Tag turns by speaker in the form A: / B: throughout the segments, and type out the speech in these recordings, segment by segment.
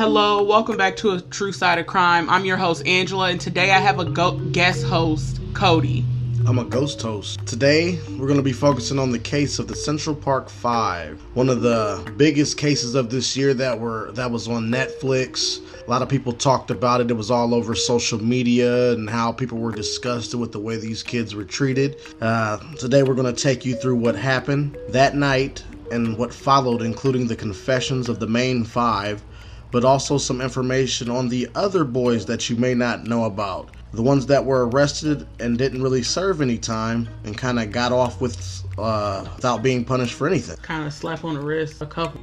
A: Hello, welcome back to a True Side of Crime. I'm your host Angela, and today I have a go- guest host, Cody.
B: I'm a ghost host. Today, we're going to be focusing on the case of the Central Park 5, one of the biggest cases of this year that were that was on Netflix. A lot of people talked about it. It was all over social media and how people were disgusted with the way these kids were treated. Uh, today, we're going to take you through what happened that night and what followed, including the confessions of the main five, but also some information on the other boys that you may not know about. The ones that were arrested and didn't really serve any time and kind of got off with uh, without being punished for anything.
A: Kind of slap on the wrist, a couple.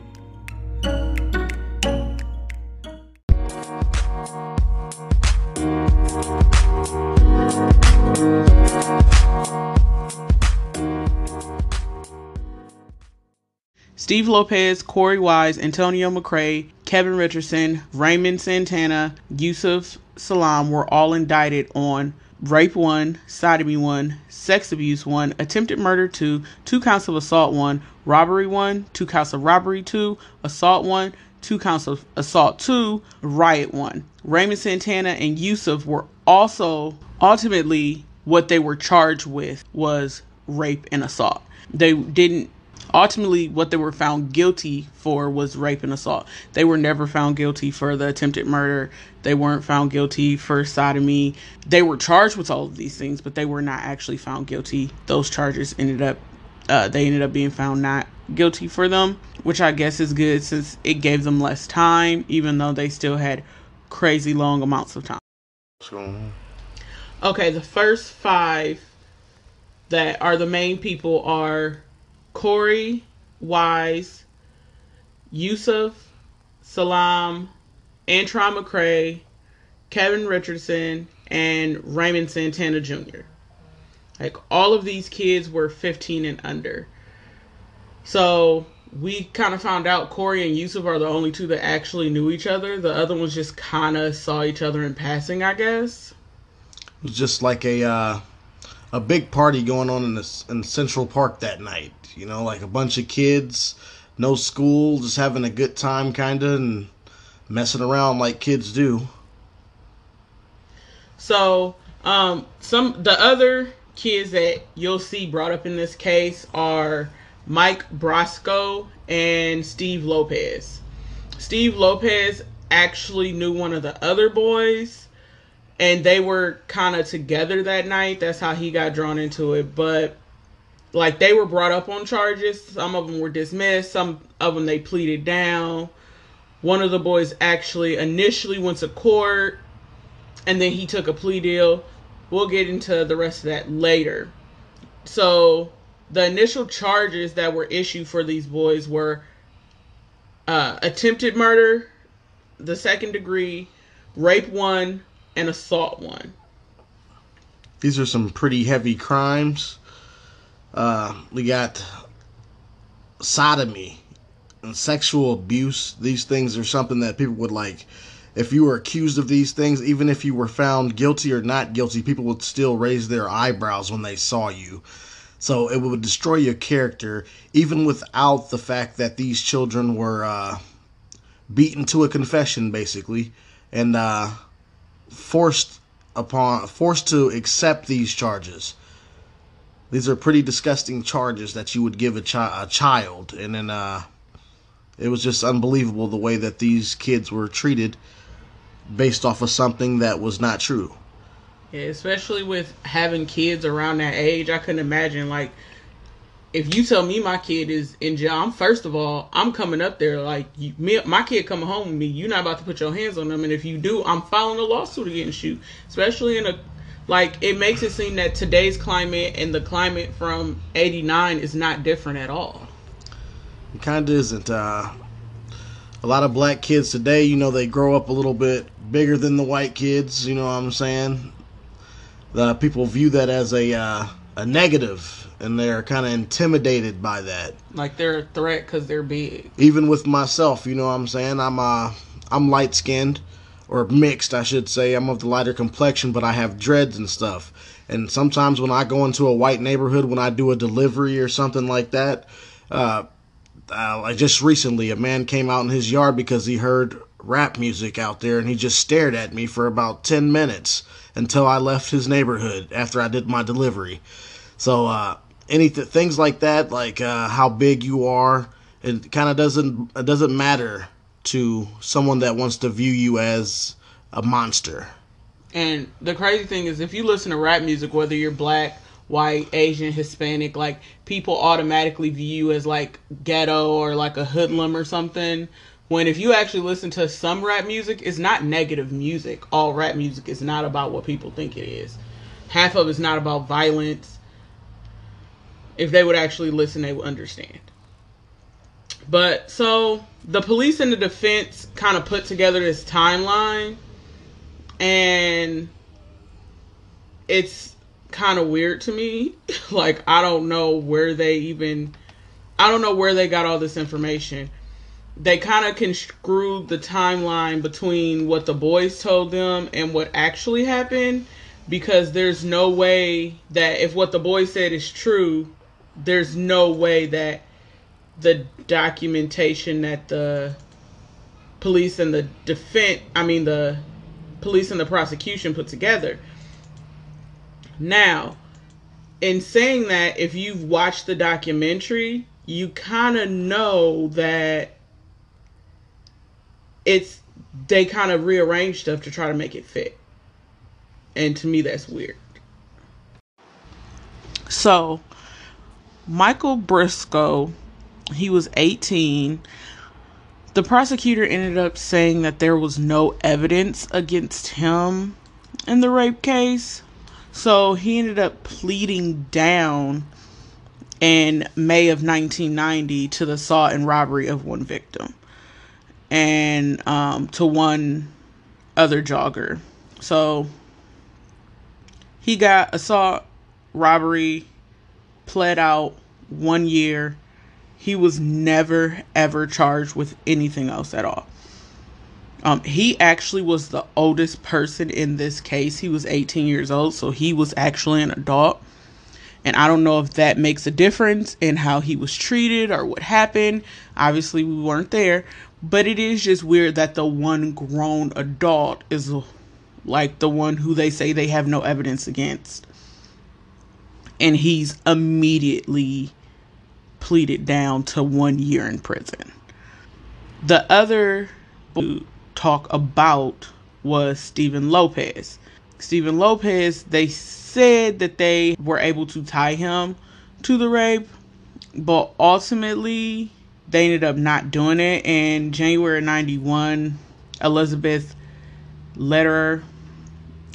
A: Steve Lopez, Corey Wise, Antonio McCray, Kevin Richardson, Raymond Santana, Yusuf Salam were all indicted on rape one, sodomy one, sex abuse one, attempted murder two, two counts of assault one, robbery one, two counts of robbery two, assault one, two counts of assault two, riot one. Raymond Santana and Yusuf were also ultimately what they were charged with was rape and assault. They didn't ultimately what they were found guilty for was rape and assault. They were never found guilty for the attempted murder. They weren't found guilty for sodomy. They were charged with all of these things but they were not actually found guilty. Those charges ended up uh, they ended up being found not guilty for them which i guess is good since it gave them less time even though they still had crazy long amounts of time. Okay the first five that are the main people are Corey Wise, Yusuf Salam, Antron McCray, Kevin Richardson, and Raymond Santana Jr. Like all of these kids were 15 and under. So we kind of found out Corey and Yusuf are the only two that actually knew each other. The other ones just kind of saw each other in passing, I guess.
B: It was just like a uh, a big party going on in the in Central Park that night. You know, like a bunch of kids, no school, just having a good time, kind of, and messing around like kids do.
A: So, um, some the other kids that you'll see brought up in this case are Mike Briscoe and Steve Lopez. Steve Lopez actually knew one of the other boys and they were kind of together that night. That's how he got drawn into it. But like they were brought up on charges. Some of them were dismissed. Some of them they pleaded down. One of the boys actually initially went to court and then he took a plea deal. We'll get into the rest of that later. So, the initial charges that were issued for these boys were uh, attempted murder, the second degree, rape one, and assault one.
B: These are some pretty heavy crimes. Uh, we got sodomy and sexual abuse. These things are something that people would like. If you were accused of these things, even if you were found guilty or not guilty, people would still raise their eyebrows when they saw you. So it would destroy your character, even without the fact that these children were uh, beaten to a confession, basically, and uh, forced upon forced to accept these charges. These are pretty disgusting charges that you would give a, chi- a child, and then uh, it was just unbelievable the way that these kids were treated based off of something that was not true.
A: Yeah, especially with having kids around that age, I couldn't imagine like if you tell me my kid is in jail, I'm first of all, I'm coming up there like you, me, my kid coming home with me. You're not about to put your hands on them, and if you do, I'm filing a lawsuit against you. Especially in a like it makes it seem that today's climate and the climate from '89 is not different at all.
B: It kind of isn't. Uh, a lot of black kids today, you know, they grow up a little bit bigger than the white kids. You know what I'm saying? The people view that as a uh, a negative, and they're kind of intimidated by that.
A: Like they're a threat because they're big.
B: Even with myself, you know what I'm saying? I'm uh I'm light skinned or mixed, I should say. I'm of the lighter complexion, but I have dreads and stuff. And sometimes when I go into a white neighborhood, when I do a delivery or something like that, uh, uh, like just recently, a man came out in his yard because he heard rap music out there and he just stared at me for about 10 minutes until I left his neighborhood after I did my delivery. So, uh, any things like that, like uh, how big you are, it kind of doesn't it doesn't matter to someone that wants to view you as a monster.
A: And the crazy thing is, if you listen to rap music, whether you're black, white, Asian, Hispanic, like people automatically view you as like ghetto or like a hoodlum or something. When if you actually listen to some rap music, it's not negative music. All rap music is not about what people think it is. Half of it's not about violence. If they would actually listen, they would understand. But so the police and the defense kind of put together this timeline and it's kind of weird to me. like I don't know where they even I don't know where they got all this information. They kind of construed the timeline between what the boys told them and what actually happened because there's no way that if what the boys said is true, there's no way that the documentation that the police and the defense, I mean the police and the prosecution put together. Now, in saying that, if you've watched the documentary, you kind of know that it's they kind of rearrange stuff to try to make it fit. And to me, that's weird. So, Michael Briscoe, he was 18 the prosecutor ended up saying that there was no evidence against him in the rape case. So he ended up pleading down in May of 1990 to the assault and robbery of one victim and um, to one other jogger. So he got assault, robbery, pled out one year he was never ever charged with anything else at all. Um, he actually was the oldest person in this case. He was 18 years old, so he was actually an adult. And I don't know if that makes a difference in how he was treated or what happened. Obviously, we weren't there, but it is just weird that the one grown adult is like the one who they say they have no evidence against. And he's immediately pleaded down to one year in prison. The other talk about was Stephen Lopez. Stephen Lopez, they said that they were able to tie him to the rape, but ultimately they ended up not doing it. In January 91, Elizabeth Lederer,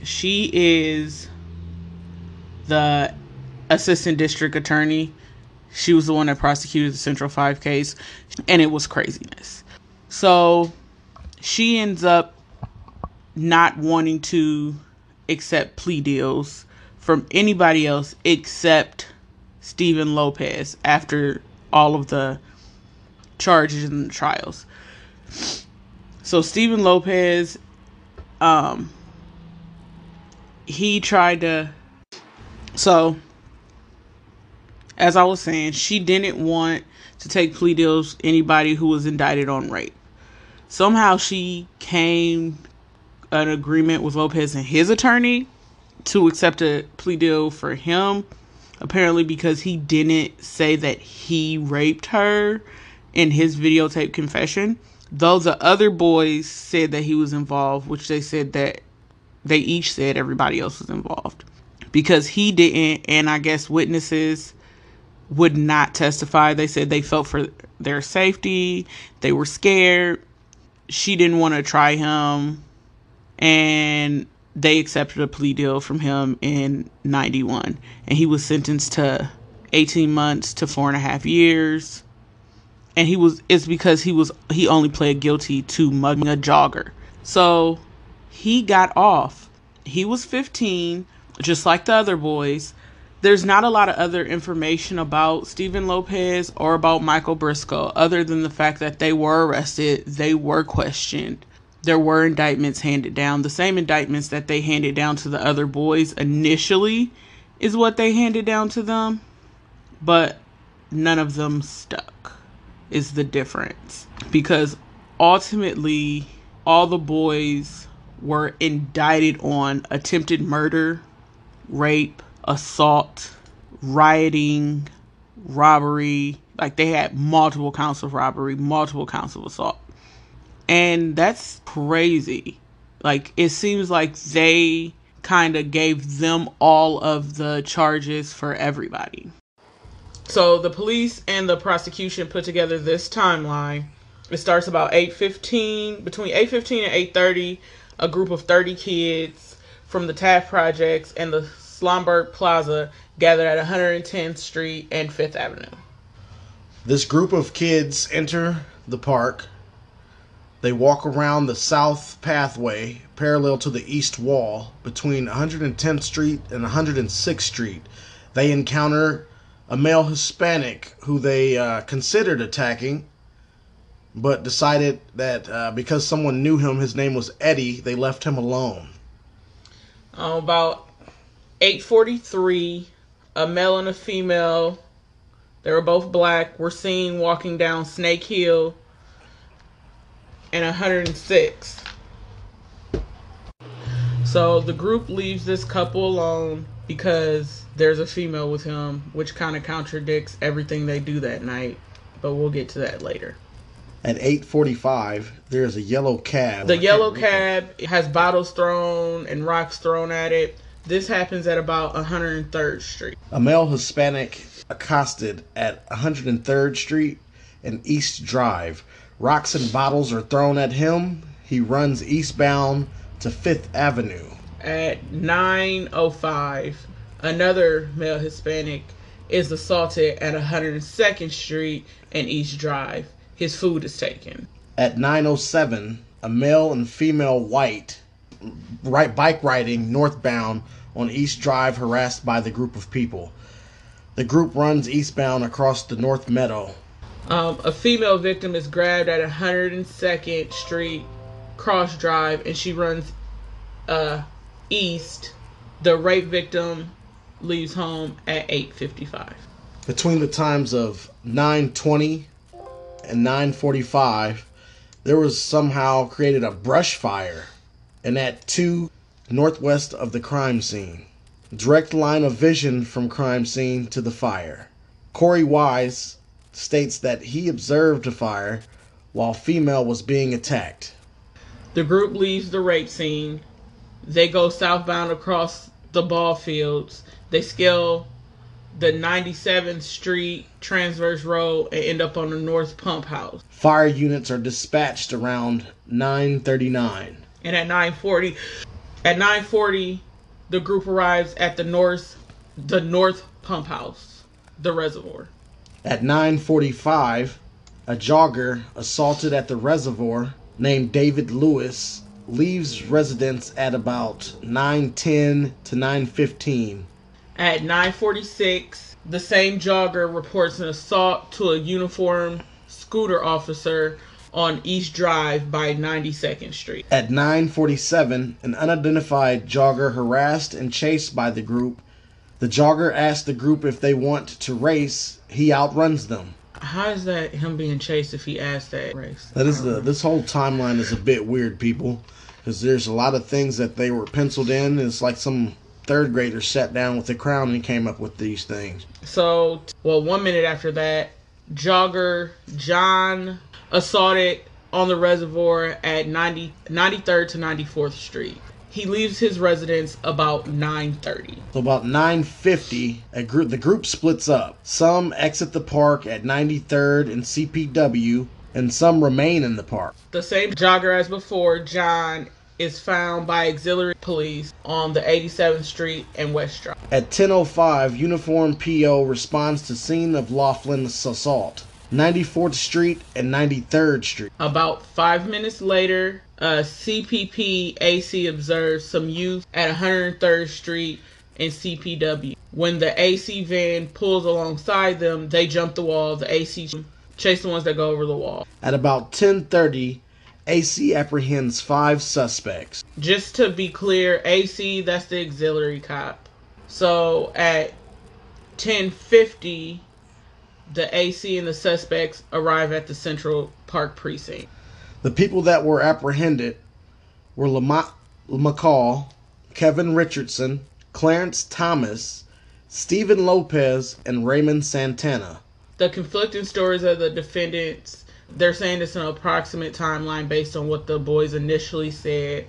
A: she is the assistant district attorney she was the one that prosecuted the Central 5 case, and it was craziness. So she ends up not wanting to accept plea deals from anybody else except Stephen Lopez after all of the charges and the trials. So Stephen Lopez um he tried to so as I was saying, she didn't want to take plea deals anybody who was indicted on rape. Somehow she came an agreement with Lopez and his attorney to accept a plea deal for him. Apparently, because he didn't say that he raped her in his videotape confession. Though the other boys said that he was involved, which they said that they each said everybody else was involved. Because he didn't, and I guess witnesses would not testify. They said they felt for their safety, they were scared. She didn't want to try him, and they accepted a plea deal from him in 91. And he was sentenced to 18 months to four and a half years. And he was, it's because he was, he only pled guilty to mugging a jogger. So he got off. He was 15, just like the other boys there's not a lot of other information about Stephen Lopez or about Michael Briscoe other than the fact that they were arrested, they were questioned. There were indictments handed down. The same indictments that they handed down to the other boys initially is what they handed down to them, but none of them stuck, is the difference. Because ultimately, all the boys were indicted on attempted murder, rape, assault, rioting, robbery. Like they had multiple counts of robbery, multiple counts of assault. And that's crazy. Like it seems like they kind of gave them all of the charges for everybody. So the police and the prosecution put together this timeline. It starts about 8:15 between 8:15 and 8:30 a group of 30 kids from the Taft Projects and the Schomburg Plaza gathered at 110th Street and 5th Avenue.
B: This group of kids enter the park. They walk around the south pathway parallel to the east wall between 110th Street and 106th Street. They encounter a male Hispanic who they uh, considered attacking, but decided that uh, because someone knew him, his name was Eddie, they left him alone.
A: Um, about 8:43, a male and a female, they were both black, were seen walking down Snake Hill and 106. So the group leaves this couple alone because there's a female with him, which kind of contradicts everything they do that night. But we'll get to that later.
B: At 8:45, there's a yellow cab.
A: The yellow cab has bottles thrown and rocks thrown at it. This happens at about 103rd Street.
B: A male Hispanic accosted at 103rd Street and East Drive. Rocks and bottles are thrown at him. He runs eastbound to 5th Avenue.
A: At 9:05, another male Hispanic is assaulted at 102nd Street and East Drive. His food is taken.
B: At 9:07, a male and female white right bike riding northbound on East Drive harassed by the group of people. The group runs eastbound across the North Meadow.
A: Um, a female victim is grabbed at 102nd Street Cross Drive and she runs uh, east. The rape victim leaves home at 8:55.
B: Between the times of 9:20 and 9:45, there was somehow created a brush fire, and at 2 northwest of the crime scene. Direct line of vision from crime scene to the fire. Corey Wise states that he observed the fire while female was being attacked.
A: The group leaves the rape scene. They go southbound across the ball fields. They scale the 97th Street Transverse Road and end up on the North Pump House.
B: Fire units are dispatched around 9:39.
A: And at 9:40, at 9:40, the group arrives at the North, the North Pump House, the reservoir.
B: At 9:45, a jogger assaulted at the reservoir named David Lewis leaves residence at about 9:10 to 9:15.
A: At 9:46, the same jogger reports an assault to a uniformed scooter officer on East Drive by 92nd Street.
B: At 9:47, an unidentified jogger harassed and chased by the group. The jogger asks the group if they want to race. He outruns them.
A: How is that him being chased if he asked that race?
B: That is the this whole timeline is a bit weird, people, because there's a lot of things that they were penciled in. It's like some third grader sat down with the crown and came up with these things.
A: So, well, one minute after that, jogger John assaulted on the reservoir at 90, 93rd to 94th Street. He leaves his residence about 9:30.
B: So about 9:50, a group the group splits up. Some exit the park at 93rd and CPW, and some remain in the park.
A: The same jogger as before, John, is found by auxiliary police on the 87th Street and West Drive.
B: At 10:05, uniform PO responds to scene of Loughlin's assault. 94th Street and 93rd Street.
A: About five minutes later, uh, CPP AC observes some youth at 103rd Street and CPW. When the AC van pulls alongside them, they jump the wall. The AC chase the ones that go over the wall.
B: At about 10:30, AC apprehends five suspects.
A: Just to be clear, AC that's the auxiliary cop. So at 10:50, the AC and the suspects arrive at the Central Park precinct.
B: The people that were apprehended were Lamont McCall, Kevin Richardson, Clarence Thomas, Stephen Lopez, and Raymond Santana.
A: The conflicting stories of the defendants, they're saying it's an approximate timeline based on what the boys initially said,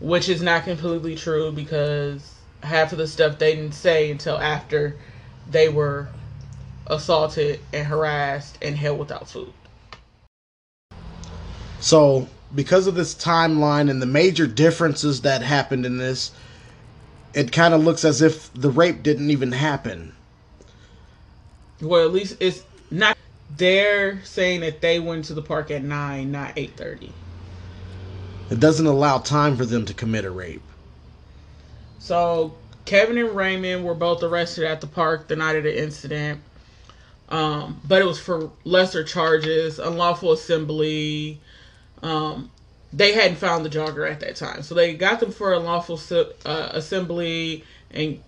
A: which is not completely true because half of the stuff they didn't say until after they were assaulted and harassed and held without food.
B: So, because of this timeline and the major differences that happened in this, it kind of looks as if the rape didn't even happen.
A: Well, at least it's not. They're saying that they went to the park at nine, not eight thirty.
B: It doesn't allow time for them to commit a rape.
A: So Kevin and Raymond were both arrested at the park the night of the incident. Um, but it was for lesser charges, unlawful assembly. Um, they hadn't found the jogger at that time, so they got them for unlawful uh, assembly and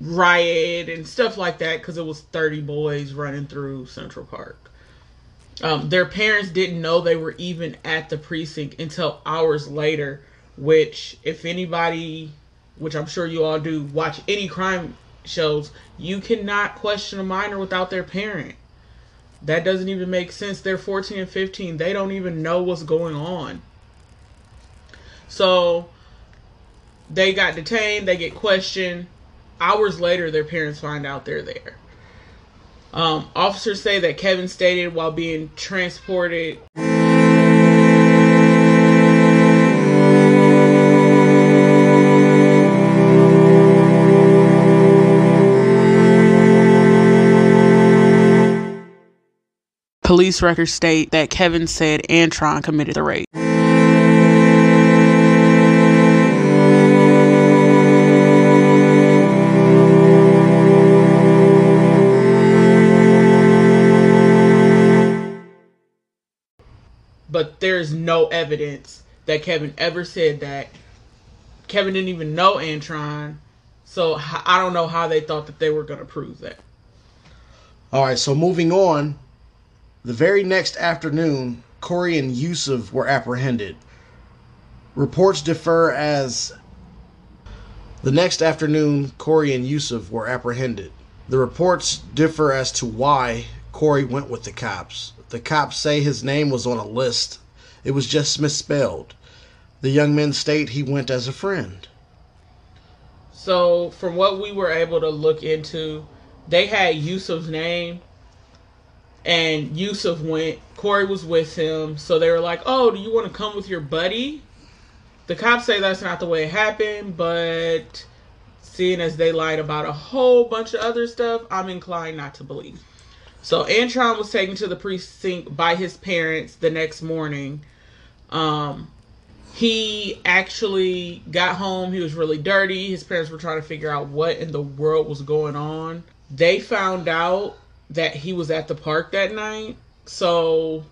A: riot and stuff like that because it was 30 boys running through Central Park. Um, their parents didn't know they were even at the precinct until hours later, which, if anybody which I'm sure you all do, watch any crime shows, you cannot question a minor without their parent. That doesn't even make sense. They're 14 and 15. They don't even know what's going on. So they got detained, they get questioned. Hours later, their parents find out they're there. Um, officers say that Kevin stated while being transported. Police records state that Kevin said Antron committed the rape. But there's no evidence that Kevin ever said that. Kevin didn't even know Antron, so I don't know how they thought that they were going to prove that.
B: All right, so moving on, the very next afternoon, Corey and Yusuf were apprehended. Reports differ as the next afternoon, Corey and Yusuf were apprehended. The reports differ as to why Corey went with the cops. The cops say his name was on a list, it was just misspelled. The young men state he went as a friend.
A: So, from what we were able to look into, they had Yusuf's name and Yusuf went. Corey was with him, so they were like, "Oh, do you want to come with your buddy?" The cops say that's not the way it happened, but seeing as they lied about a whole bunch of other stuff, I'm inclined not to believe. So Antron was taken to the precinct by his parents the next morning. Um, he actually got home. He was really dirty. His parents were trying to figure out what in the world was going on. They found out that he was at the park that night. So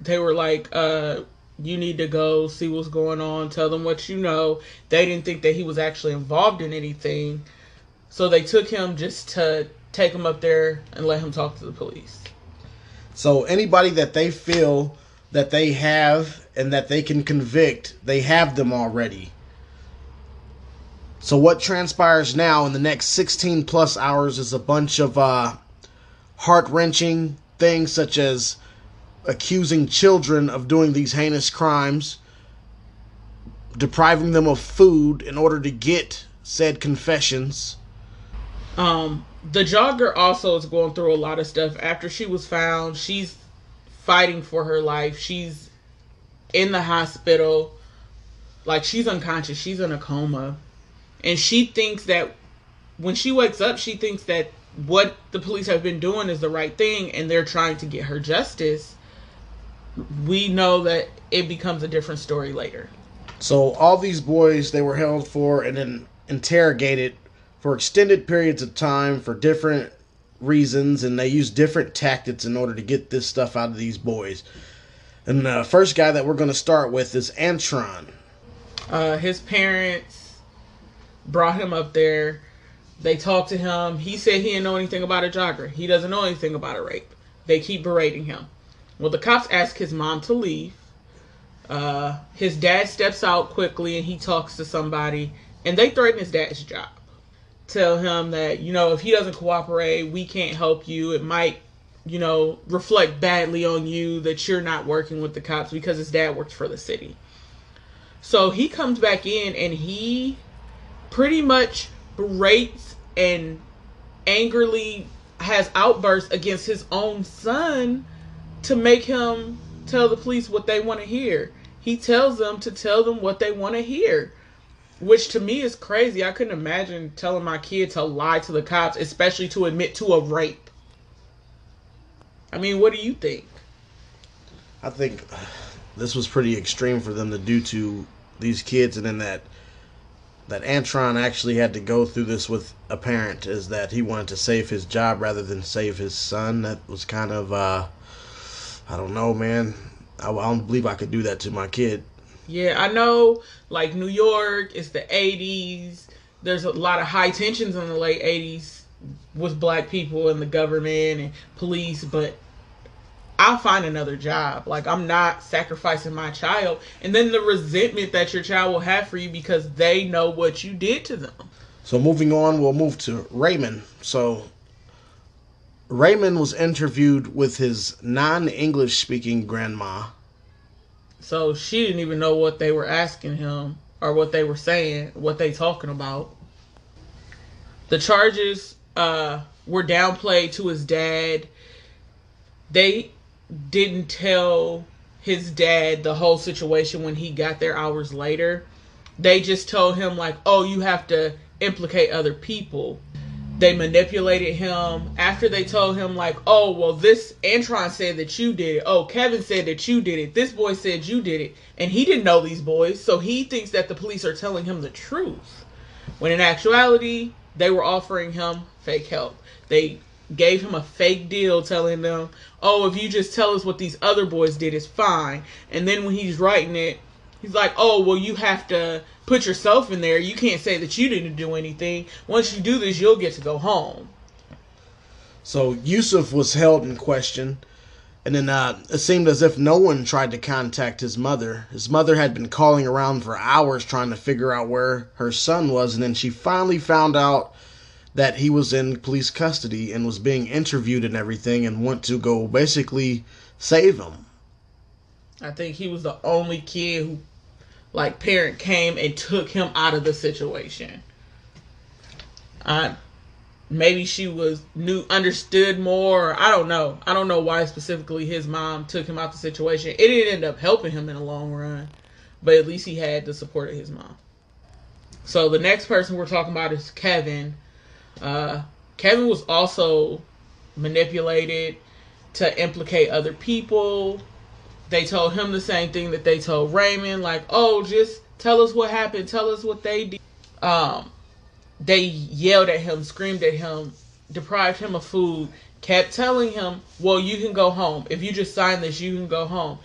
A: they were like, uh, you need to go see what's going on, tell them what you know. They didn't think that he was actually involved in anything. So they took him just to take him up there and let him talk to the police.
B: So anybody that they feel that they have and that they can convict, they have them already. So what transpires now in the next 16 plus hours is a bunch of uh, heart wrenching things such as accusing children of doing these heinous crimes, depriving them of food in order to get said confessions.
A: Um, the jogger also is going through a lot of stuff. After she was found, she's fighting for her life. She's in the hospital. Like she's unconscious. She's in a coma. And she thinks that when she wakes up, she thinks that what the police have been doing is the right thing and they're trying to get her justice, we know that it becomes a different story later.
B: So all these boys they were held for and then interrogated for extended periods of time for different reasons and they used different tactics in order to get this stuff out of these boys. And the first guy that we're going to start with is Antron.
A: Uh, his parents brought him up there they talk to him. He said he didn't know anything about a jogger. He doesn't know anything about a rape. They keep berating him. Well, the cops ask his mom to leave. Uh, his dad steps out quickly and he talks to somebody, and they threaten his dad's job. Tell him that, you know, if he doesn't cooperate, we can't help you. It might, you know, reflect badly on you that you're not working with the cops because his dad works for the city. So he comes back in and he pretty much berates and angrily has outbursts against his own son to make him tell the police what they want to hear. He tells them to tell them what they want to hear, which to me is crazy. I couldn't imagine telling my kid to lie to the cops, especially to admit to a rape. I mean, what do you think?
B: I think this was pretty extreme for them to do to these kids, and then that that Antron actually had to go through this with a parent is that he wanted to save his job rather than save his son. That was kind of, uh, I don't know, man. I, I don't believe I could do that to my kid.
A: Yeah, I know, like New York, it's the 80s. There's a lot of high tensions in the late 80s with black people and the government and police, but I'll find another job. Like I'm not sacrificing my child. And then the resentment that your child will have for you because they know what you did to them.
B: So moving on, we'll move to Raymond. So Raymond was interviewed with his non-English speaking grandma.
A: So she didn't even know what they were asking him or what they were saying, what they talking about. The charges uh, were downplayed to his dad. They didn't tell his dad the whole situation when he got there hours later. They just told him like, "Oh, you have to implicate other people." They manipulated him after they told him like, "Oh, well this Antron said that you did it. Oh, Kevin said that you did it. This boy said you did it." And he didn't know these boys, so he thinks that the police are telling him the truth. When in actuality, they were offering him fake help. They gave him a fake deal telling them, oh, if you just tell us what these other boys did, it's fine. And then when he's writing it, he's like, oh, well, you have to put yourself in there. You can't say that you didn't do anything. Once you do this, you'll get to go home.
B: So Yusuf was held in question. And then uh, it seemed as if no one tried to contact his mother. His mother had been calling around for hours trying to figure out where her son was. And then she finally found out that he was in police custody and was being interviewed and everything and went to go basically save him.
A: I think he was the only kid who like parent came and took him out of the situation. I maybe she was knew understood more. I don't know. I don't know why specifically his mom took him out of the situation. It didn't end up helping him in the long run, but at least he had the support of his mom. So the next person we're talking about is Kevin. Uh, Kevin was also manipulated to implicate other people. They told him the same thing that they told Raymond, like, "Oh, just tell us what happened. Tell us what they did." Um, they yelled at him, screamed at him, deprived him of food, kept telling him, "Well, you can go home. If you just sign this, you can go home.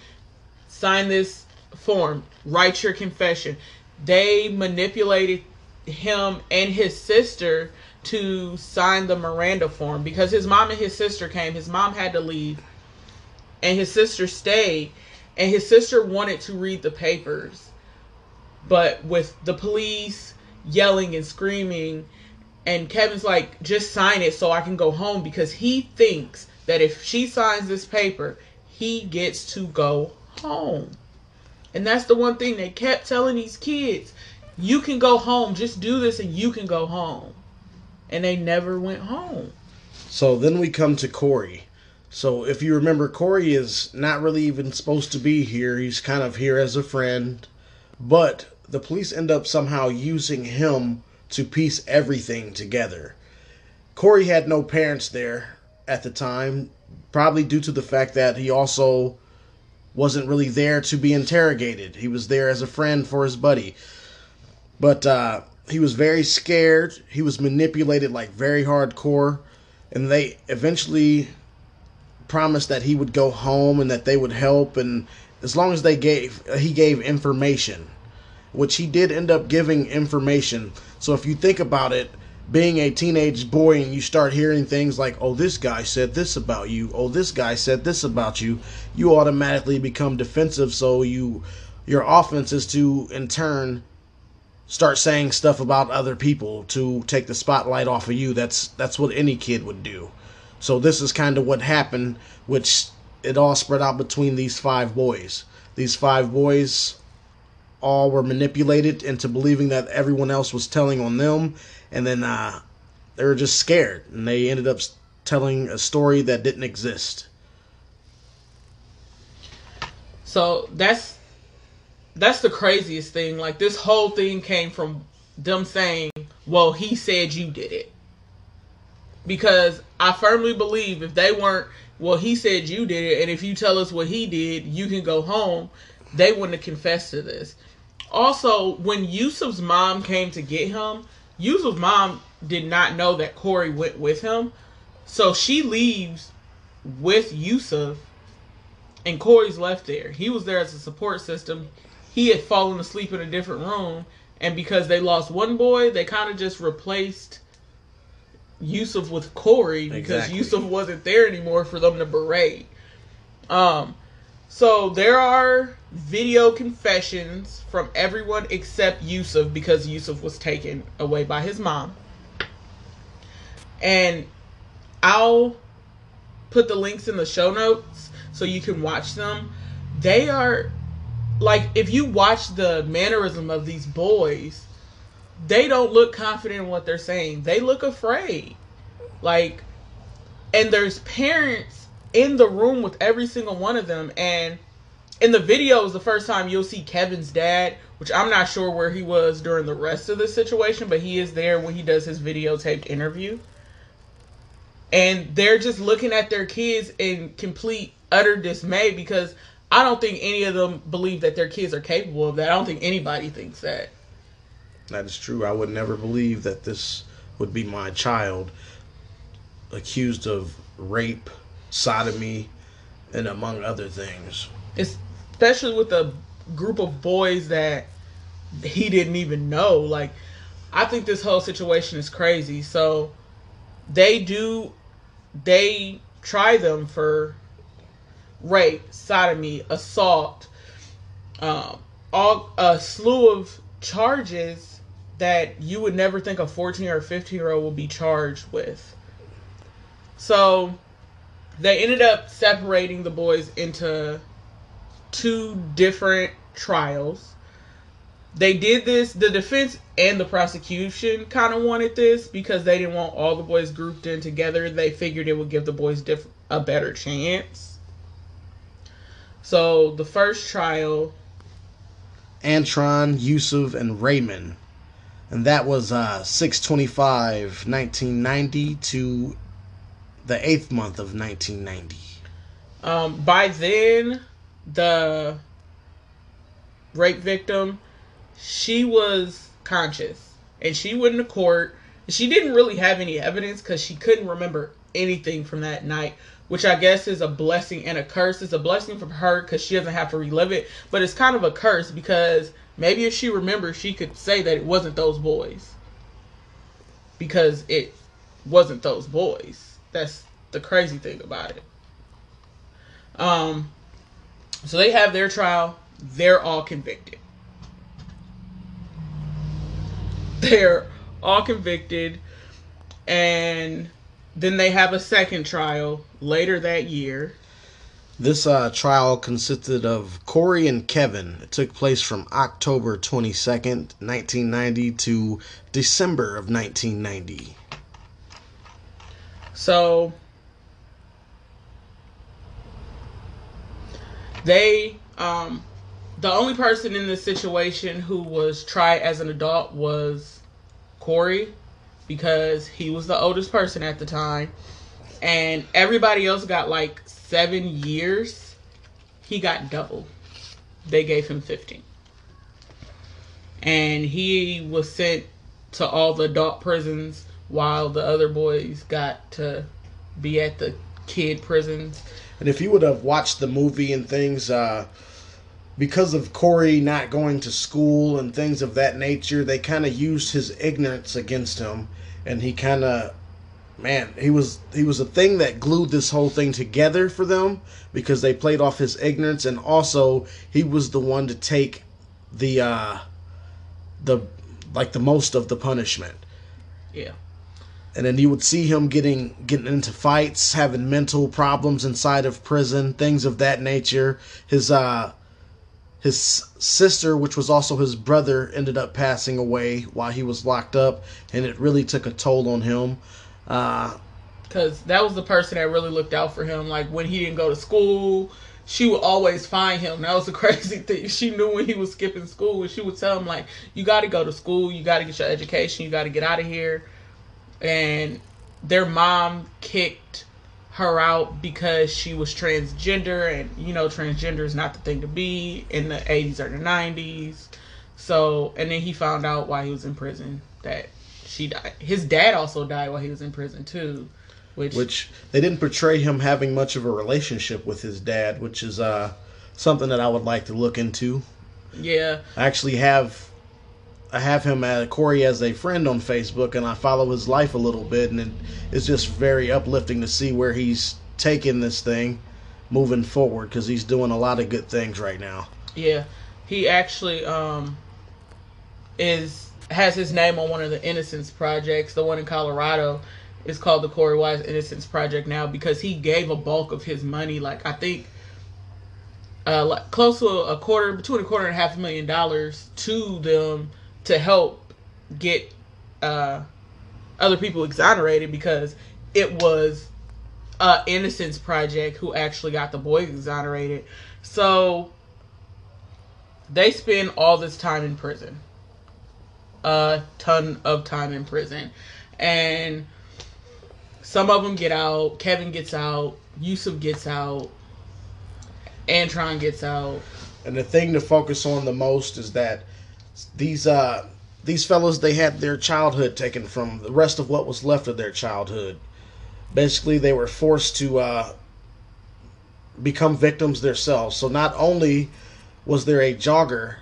A: Sign this form. Write your confession." They manipulated him and his sister to sign the Miranda form because his mom and his sister came. His mom had to leave, and his sister stayed. And his sister wanted to read the papers, but with the police yelling and screaming, and Kevin's like, just sign it so I can go home because he thinks that if she signs this paper, he gets to go home. And that's the one thing they kept telling these kids you can go home, just do this and you can go home and they never went home.
B: So then we come to Corey. So if you remember, Corey is not really even supposed to be here. He's kind of here as a friend. But the police end up somehow using him to piece everything together. Corey had no parents there at the time, probably due to the fact that he also wasn't really there to be interrogated. He was there as a friend for his buddy. But uh, he was very scared. He was manipulated like very hardcore, and they eventually promised that he would go home and that they would help and as long as they gave he gave information which he did end up giving information so if you think about it being a teenage boy and you start hearing things like oh this guy said this about you oh this guy said this about you you automatically become defensive so you your offense is to in turn start saying stuff about other people to take the spotlight off of you. That's that's what any kid would do. So this is kind of what happened, which it all spread out between these five boys. These five boys all were manipulated into believing that everyone else was telling on them, and then uh, they were just scared, and they ended up telling a story that didn't exist.
A: So that's that's the craziest thing. Like this whole thing came from them saying, "Well, he said you did it." Because I firmly believe if they weren't, well, he said you did it, and if you tell us what he did, you can go home. They wouldn't have confessed to this. Also, when Yusuf's mom came to get him, Yusuf's mom did not know that Corey went with him. So she leaves with Yusuf, and Corey's left there. He was there as a support system he had fallen asleep in a different room, and because they lost one boy, they kind of just replaced Yusuf with Corey because exactly. Yusuf wasn't there anymore for them to berate. Um, so there are video confessions from everyone except Yusuf because Yusuf was taken away by his mom. And I'll put the links in the show notes so you can watch them. They are like if you watch the mannerism of these boys, they don't look confident in what they're saying. They look afraid. Like and there's parents in the room with every single one of them and in the video is the first time you'll see Kevin's dad, which I'm not sure where he was during the rest of the situation, but he is there when he does his videotaped interview. And they're just looking at their kids in complete utter dismay because I don't think any of them believe that their kids are capable of that. I don't think anybody thinks that.
B: That is true. I would never believe that this would be my child accused of rape, sodomy, and among other things.
A: Especially with a group of boys that he didn't even know. Like, I think this whole situation is crazy. So, they do, they try them for rape, sodomy, assault, um, all a slew of charges that you would never think a 14 or 15 year old will be charged with. So they ended up separating the boys into two different trials. They did this, the defense and the prosecution kind of wanted this because they didn't want all the boys grouped in together. They figured it would give the boys diff- a better chance. So the first trial.
B: Antron, Yusuf, and Raymond. And that was uh, 625, 1990 to the eighth month of 1990.
A: Um, by then, the rape victim, she was conscious. And she went into court. She didn't really have any evidence because she couldn't remember anything from that night which I guess is a blessing and a curse. It's a blessing for her because she doesn't have to relive it, but it's kind of a curse because maybe if she remembers, she could say that it wasn't those boys because it wasn't those boys. That's the crazy thing about it. Um, so they have their trial. They're all convicted. They're all convicted, and then they have a second trial later that year.
B: This uh, trial consisted of Corey and Kevin. It took place from October 22nd, 1990 to December of 1990.
A: So they um the only person in this situation who was tried as an adult was Corey because he was the oldest person at the time. And everybody else got like seven years. He got double. They gave him 15. And he was sent to all the adult prisons while the other boys got to be at the kid prisons.
B: And if you would have watched the movie and things, uh, because of Corey not going to school and things of that nature, they kind of used his ignorance against him, and he kind of man, he was he was a thing that glued this whole thing together for them because they played off his ignorance and also he was the one to take the uh the like the most of the punishment.
A: Yeah.
B: And then you would see him getting getting into fights, having mental problems inside of prison, things of that nature. His uh his sister, which was also his brother, ended up passing away while he was locked up, and it really took a toll on him. Uh,
A: because that was the person that really looked out for him. Like when he didn't go to school, she would always find him. That was the crazy thing. She knew when he was skipping school, and she would tell him like, "You got to go to school. You got to get your education. You got to get out of here." And their mom kicked her out because she was transgender, and you know, transgender is not the thing to be in the '80s or the '90s. So, and then he found out while he was in prison that she died. His dad also died while he was in prison too, which
B: which they didn't portray him having much of a relationship with his dad, which is uh, something that I would like to look into.
A: Yeah,
B: I actually have I have him at Korey as a friend on Facebook, and I follow his life a little bit, and it, it's just very uplifting to see where he's taking this thing, moving forward, because he's doing a lot of good things right now.
A: Yeah, he actually um is has his name on one of the Innocence projects. The one in Colorado is called the Korey Wise Innocence Project now because he gave a bulk of his money, like I think, uh, like close to a quarter, between a quarter and a half million dollars to them to help get uh, other people exonerated because it was a Innocence Project who actually got the boys exonerated. So they spend all this time in prison a ton of time in prison. And some of them get out. Kevin gets out. Yusef gets out. Antron gets out.
B: And the thing to focus on the most is that these uh these fellas they had their childhood taken from the rest of what was left of their childhood. Basically, they were forced to uh, become victims themselves. So not only was there a jogger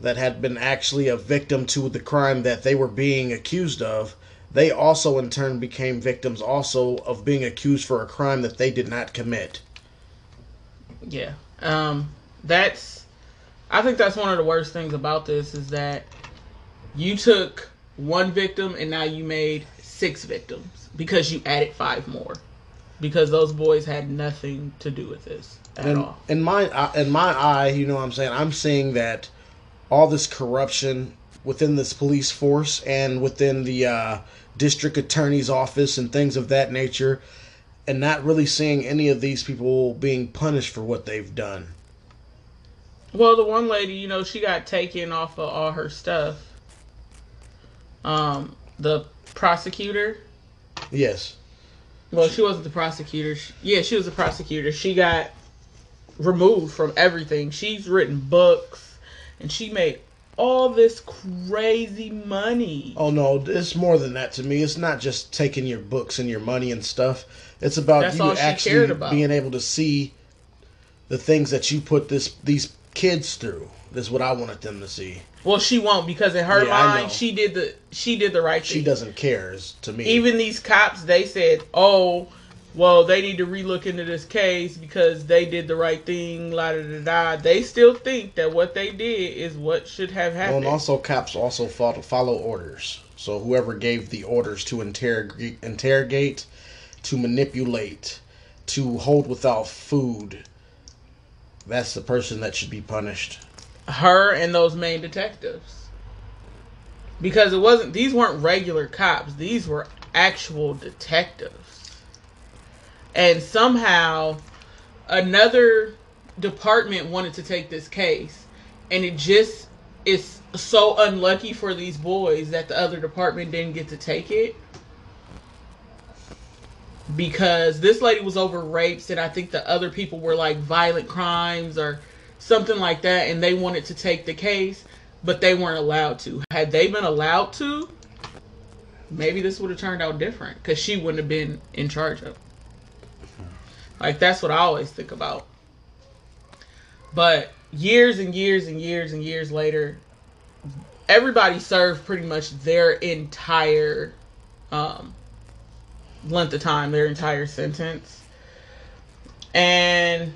B: that had been actually a victim to the crime that they were being accused of, they also in turn became victims also of being accused for a crime that they did not commit.
A: Yeah. Um that's I think that's one of the worst things about this is that you took one victim and now you made six victims because you added five more because those boys had nothing to do with this at
B: in,
A: all.
B: In my uh, in my eye, you know what I'm saying? I'm seeing that all this corruption within this police force and within the uh, district attorney's office and things of that nature, and not really seeing any of these people being punished for what they've done.
A: Well, the one lady, you know, she got taken off of all her stuff. Um, the prosecutor.
B: Yes.
A: Well, she wasn't the prosecutor. She, yeah, she was the prosecutor. She got removed from everything. She's written books and she made all this crazy money.
B: Oh no, it's more than that to me. It's not just taking your books and your money and stuff. It's about That's you actually being able to see the things that you put this these kids through. That's what I wanted them to see.
A: Well, she won't because in her yeah, mind, she did the she did the right thing.
B: She doesn't care to me.
A: Even these cops, they said, "Oh, well, they need to relook into this case because they did the right thing, la da da da. They still think that what they did is what should have happened. Well, and
B: also cops also follow, follow orders. So whoever gave the orders to interrogate, interrogate, to manipulate, to hold without food, that's the person that should be punished.
A: Her and those main detectives. Because it wasn't; these weren't regular cops; these were actual detectives and somehow another department wanted to take this case. And it just is so unlucky for these boys that the other department didn't get to take it. Because this lady was over rapes and i think the other people were like violent crimes or something like that. And they wanted to take the case but they weren't allowed to. Had they been allowed to maybe this would have turned out different. Because she wouldn't have been in charge of like that's what I always think about. But years and years and years and years later, everybody served pretty much their entire um length of time, their entire sentence. And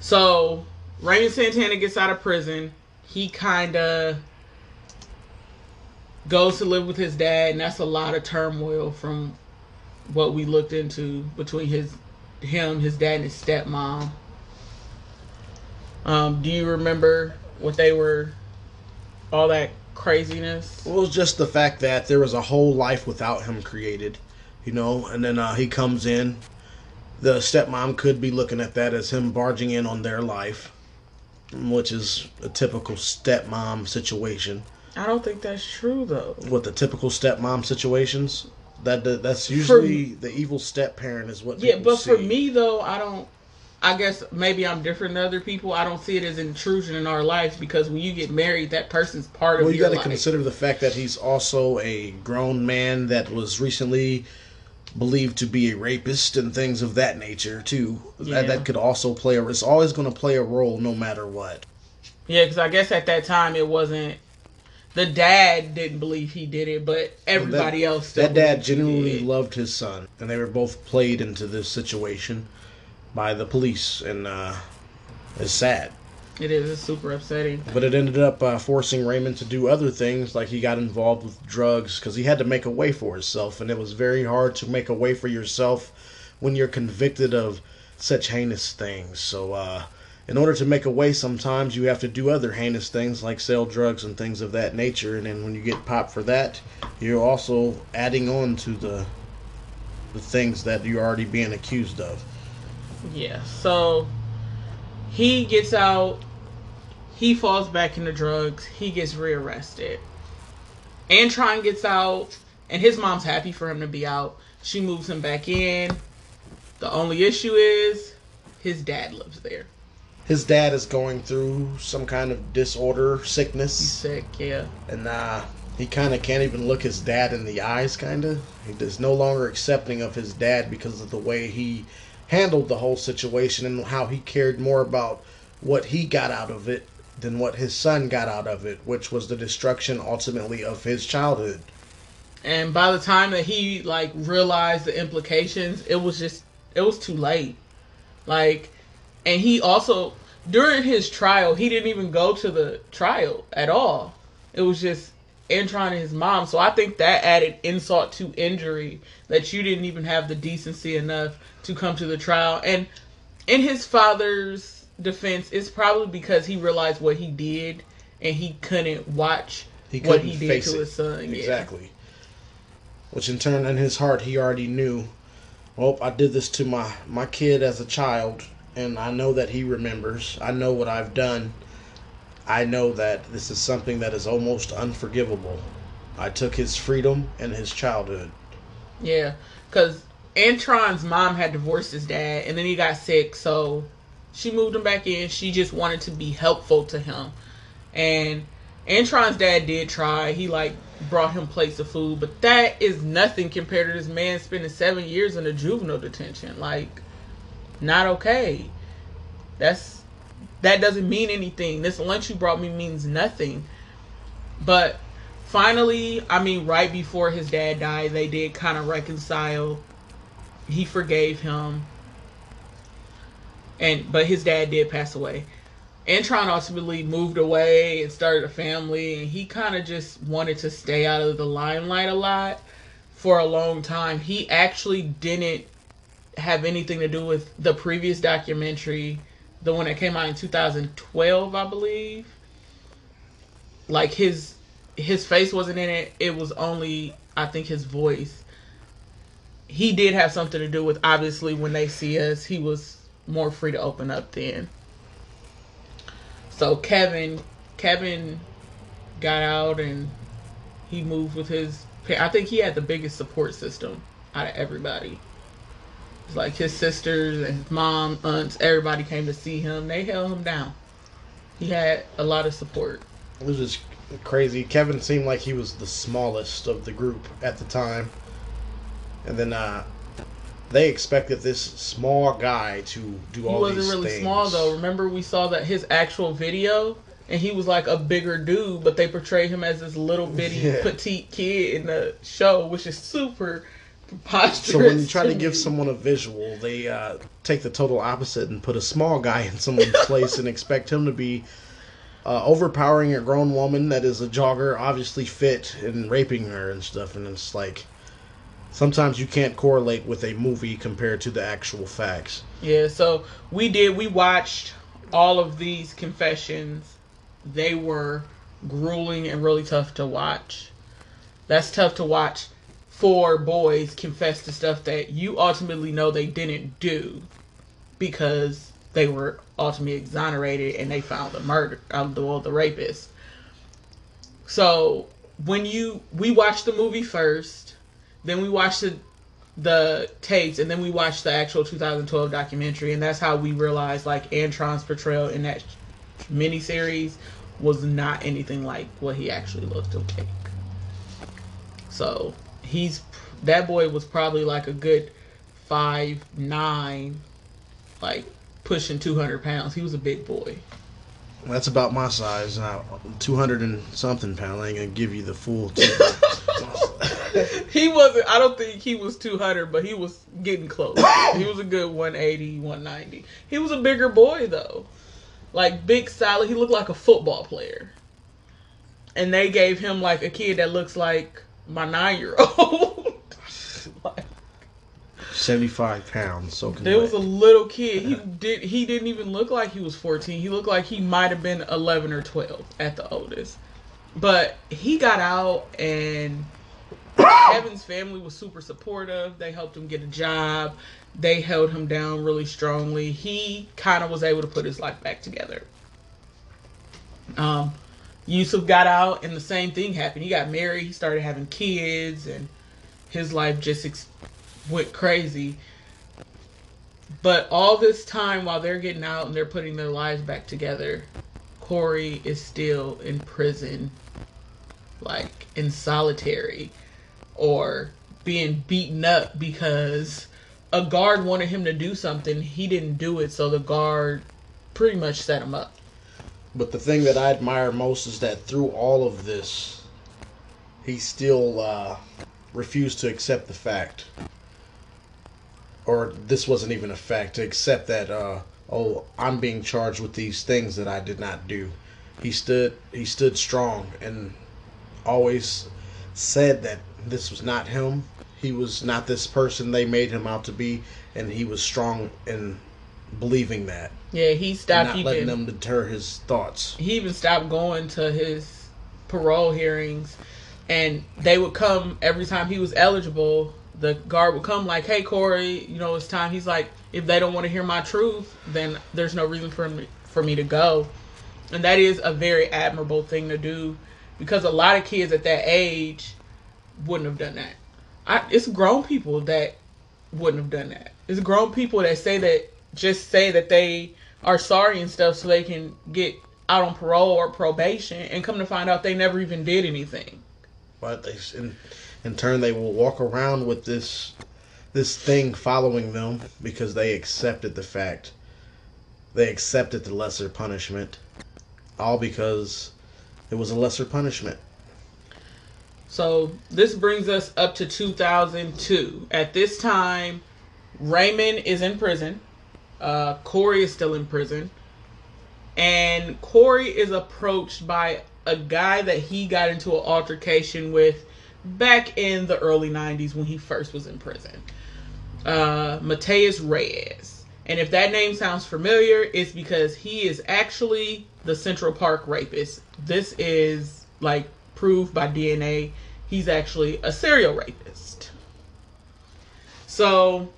A: so Raymond Santana gets out of prison. He kind of goes to live with his dad, and that's a lot of turmoil from what we looked into between his him, his dad, and his stepmom. Um, do you remember what they were? All that craziness.
B: Well, it was just the fact that there was a whole life without him created, you know, and then uh, he comes in. The stepmom could be looking at that as him barging in on their life, which is a typical stepmom situation.
A: I don't think that's true though.
B: What the typical stepmom situations? That, that that's usually the evil step parent is what.
A: Yeah, but for me though, I don't. I guess maybe I'm different than other people. I don't see it as intrusion in our lives because when you get married, that person's part
B: Well,
A: of
B: Well,
A: you
B: got to consider the fact that he's also a grown man that was recently believed to be a rapist and things of that nature too.
A: Yeah.
B: That that could also play a. It's always going to play a role no matter what.
A: Yeah, because I guess at that time it wasn't. The dad didn't believe he did it, but everybody
B: that,
A: else.
B: That dad genuinely loved his son, and they were both played into this situation by the police, and uh, it's sad.
A: It is. It's super upsetting.
B: But it ended up uh, forcing Raymond to do other things, like he got involved with drugs because he had to make a way for himself, and it was very hard to make a way for yourself when you're convicted of such heinous things. So, uh, in order to make a way, sometimes you have to do other heinous things like sell drugs and things of that nature, and then when you get popped for that, you're also adding on to the the things that you're already being accused of.
A: Yeah. So he gets out. He falls back into drugs. He gets rearrested. Antron gets out, and his mom's happy for him to be out. She moves him back in. The only issue is his dad lives there.
B: His dad is going through some kind of disorder, sickness.
A: He's sick, yeah.
B: and uh, he kind of can't even look his dad in the eyes. Kind of, he is no longer accepting of his dad because of the way he handled the whole situation and how he cared more about what he got out of it than what his son got out of it, which was the destruction ultimately of his childhood.
A: And by the time that he like realized the implications, it was just it was too late. Like and he also during his trial, he didn't even go to the trial at all. It was just Antron and his mom. So I think that added insult to injury that you didn't even have the decency enough to come to the trial. And in his father's defense, it's probably because he realized what he did and he couldn't watch
B: He
A: what
B: couldn't
A: he did to
B: it.
A: his son. Yeah.
B: Exactly. Which in turn, in his heart, he already knew. Well, I did this to my my kid as a child, and I know that he remembers. I know what I've done. I know that this is something that is almost unforgivable. I took his freedom and his childhood.
A: Yeah, because Antron's mom had divorced his dad, and then he got sick, so she moved him back in. She just wanted to be helpful to him, and Antron's dad did try. He like brought him plates of food, but that is nothing compared to this man spending seven years in a juvenile detention. Like, not okay. That's that doesn't mean anything. This lunch you brought me means nothing. But finally, I mean, right before his dad died, they did kind of reconcile. He forgave him, and but his dad did pass away. Antron ultimately moved away and started a family, and he kind of just wanted to stay out of the limelight a lot for a long time. He actually didn't have anything to do with the previous documentary, the one that came out in 2012, I believe. Like his his face wasn't in it. It was only I think his voice. He did have something to do with obviously when they see us, he was more free to open up then. So Kevin Kevin got out and he moved with his I think he had the biggest support system out of everybody. Like his sisters and his mom, aunts, everybody came to see him. They held him down. He had a lot of support.
B: It was just crazy. Kevin seemed like he was the smallest of the group at the time. And then uh, they expected this small guy to do all these things.
A: He wasn't really
B: things.
A: small though. Remember we saw that his actual video, and he was like a bigger dude, but they portrayed him as this little bitty
B: Yeah.
A: petite kid in the show, which is super preposterous.
B: So when you try to give someone a visual, they uh, take the total opposite and put a small guy in someone's place and expect him to be uh, overpowering a grown woman that is a jogger, obviously fit, and raping her and stuff. And it's like sometimes you can't correlate with a movie compared to the actual facts.
A: Yeah, so we did. We watched all of these confessions. They were grueling and really tough to watch. That's tough to watch. Four boys confess to stuff that you ultimately know they didn't do because they were ultimately exonerated and they found the murder of the well, the rapist. So when you we watched the movie first, then we watched the the tapes and then we watched the actual 2012 documentary and that's how we realized like Antron's portrayal in that miniseries was not anything like what he actually looked like. So he's that boy was probably like a good five nine, like pushing 200 pounds. He was a big boy.
B: That's about my size. Now, 200 and something pound. I ain't going to give you the full.
A: he wasn't i don't think he was 200 but he was getting close he was a good 180 190 he was a bigger boy though like big solid he looked like a football player and they gave him like a kid that looks like my nine year old
B: 75 pounds. So
A: there was a little kid he did he didn't even look like he was 14 he looked like he might have been 11 or 12 at the oldest but he got out and Kevin's family was super supportive. They helped him get a job. They held him down really strongly. He kind of was able to put his life back together. Um, Yusef got out, and the same thing happened. He got married. He started having kids, and his life just ex- went crazy. But all this time, while they're getting out and they're putting their lives back together, Korey is still in prison, like in solitary or being beaten up because a guard wanted him to do something. He didn't do it, so the guard pretty much set him up.
B: But the thing that I admire most is that through all of this, he still uh, refused to accept the fact, or this wasn't even a fact, to accept that, uh, oh, I'm being charged with these things that I did not do. He stood, he stood strong and always said that this was not him. He was not this person they made him out to be, and he was strong in believing that,
A: Yeah, he stopped
B: not letting them deter his thoughts.
A: He even stopped going to his parole hearings, and they would come every time he was eligible. The guard would come like, "Hey, Korey, you know it's time." He's like, "If they don't want to hear my truth, then there's no reason for me for me to go." And that is a very admirable thing to do, because a lot of kids at that age wouldn't have done that. I, it's grown people that wouldn't have done that. It's grown people that say that just say that they are sorry and stuff so they can get out on parole or probation and come to find out they never even did anything.
B: but they in, in turn they will walk around with this this thing following them because they accepted the fact they accepted the lesser punishment all because it was a lesser punishment
A: So this brings us up to 2002. At this time, Raymond is in prison. Uh, Korey is still in prison. And Korey is approached by a guy that he got into an altercation with back in the early 90s when he first was in prison. Uh, Matias Reyes. And if that name sounds familiar, it's because he is actually the Central Park rapist. This is like proved by DNA. He's actually a serial rapist. So,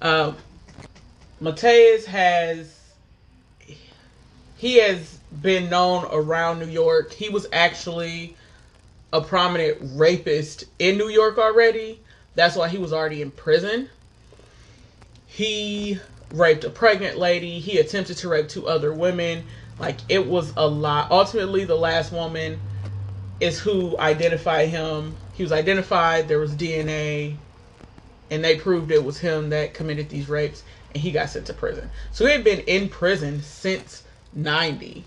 A: uh, Matias has he has been known around New York. He was actually a prominent rapist in New York already. That's why he was already in prison. He raped a pregnant lady. He attempted to rape two other women. Like it was a lot. Ultimately, the last woman is who identified him. He was identified. There was DNA, and they proved it was him that committed these rapes, and he got sent to prison. So he had been in prison since 90.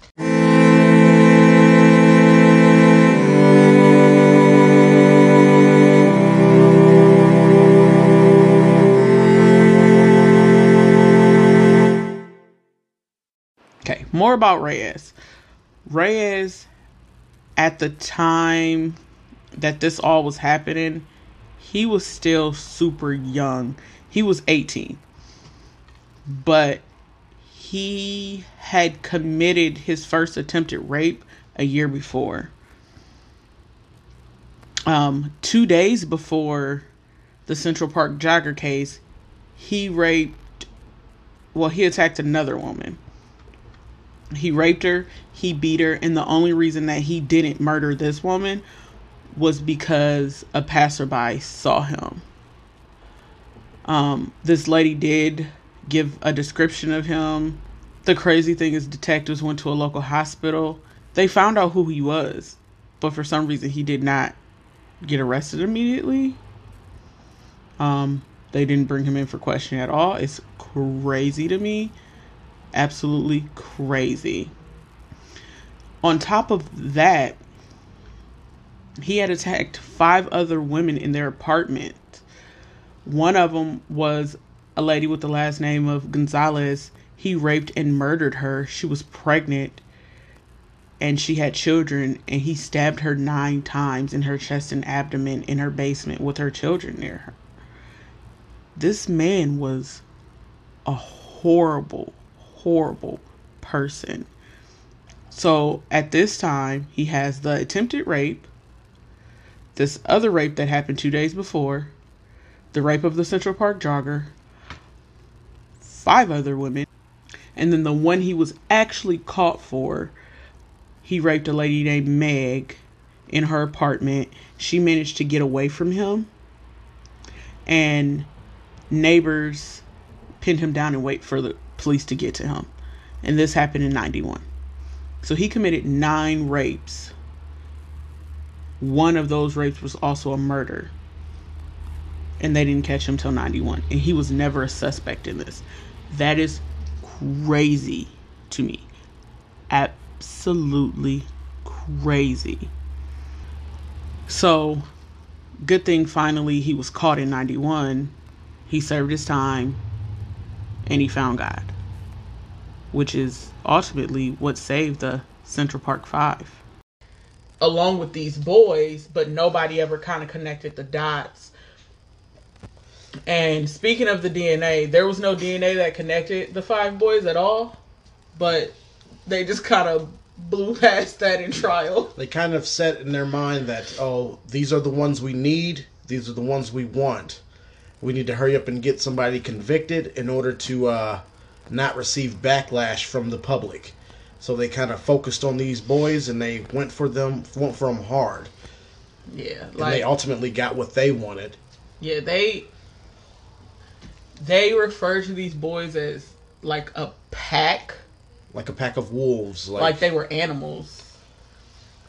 A: Okay, more about Reyes. Reyes, at the time that this all was happening, he was still super young. He was 18. But he had committed his first attempted rape a year before. Um, two days before the Central Park jogger case, he raped, well, he attacked another woman. He raped her, he beat her, and the only reason that he didn't murder this woman was because a passerby saw him. Um, this lady did give a description of him. The crazy thing is, detectives went to a local hospital. They found out who he was, but for some reason, he did not get arrested immediately. Um, they didn't bring him in for questioning at all. It's crazy to me absolutely crazy. On top of that, he had attacked five other women in their apartment. One of them was a lady with the last name of Gonzalez. He raped and murdered her. She was pregnant and she had children, and he stabbed her nine times in her chest and abdomen in her basement with her children near her. This man was a horrible, horrible person. So at this time, he has the attempted rape, this other rape that happened two days before, the rape of the Central Park jogger, five other women, and then the one he was actually caught for, he raped a lady named Meg in her apartment. She managed to get away from him, and neighbors pinned him down and wait for the police to get to him. And this happened in 91. So he committed nine rapes. One of those rapes was also a murder. And they didn't catch him till 91. And he was never a suspect in this. That is crazy to me. Absolutely crazy. So, good thing finally he was caught in 91. He served his time and he found God which is ultimately what saved the Central Park Five. Along with these boys, but nobody ever kind of connected the dots. And speaking of the DNA, there was no DNA that connected the five boys at all, but they just kind of blew past that in trial.
B: They kind of set in their mind that, oh, these are the ones we need, these are the ones we want. We need to hurry up and get somebody convicted in order to uh, not receive backlash from the public. So they kind of focused on these boys and they went for them went for them hard.
A: Yeah,
B: like, and they ultimately got what they wanted.
A: Yeah, they they refer to these boys as like a pack,
B: like a pack of wolves,
A: like, like they were animals.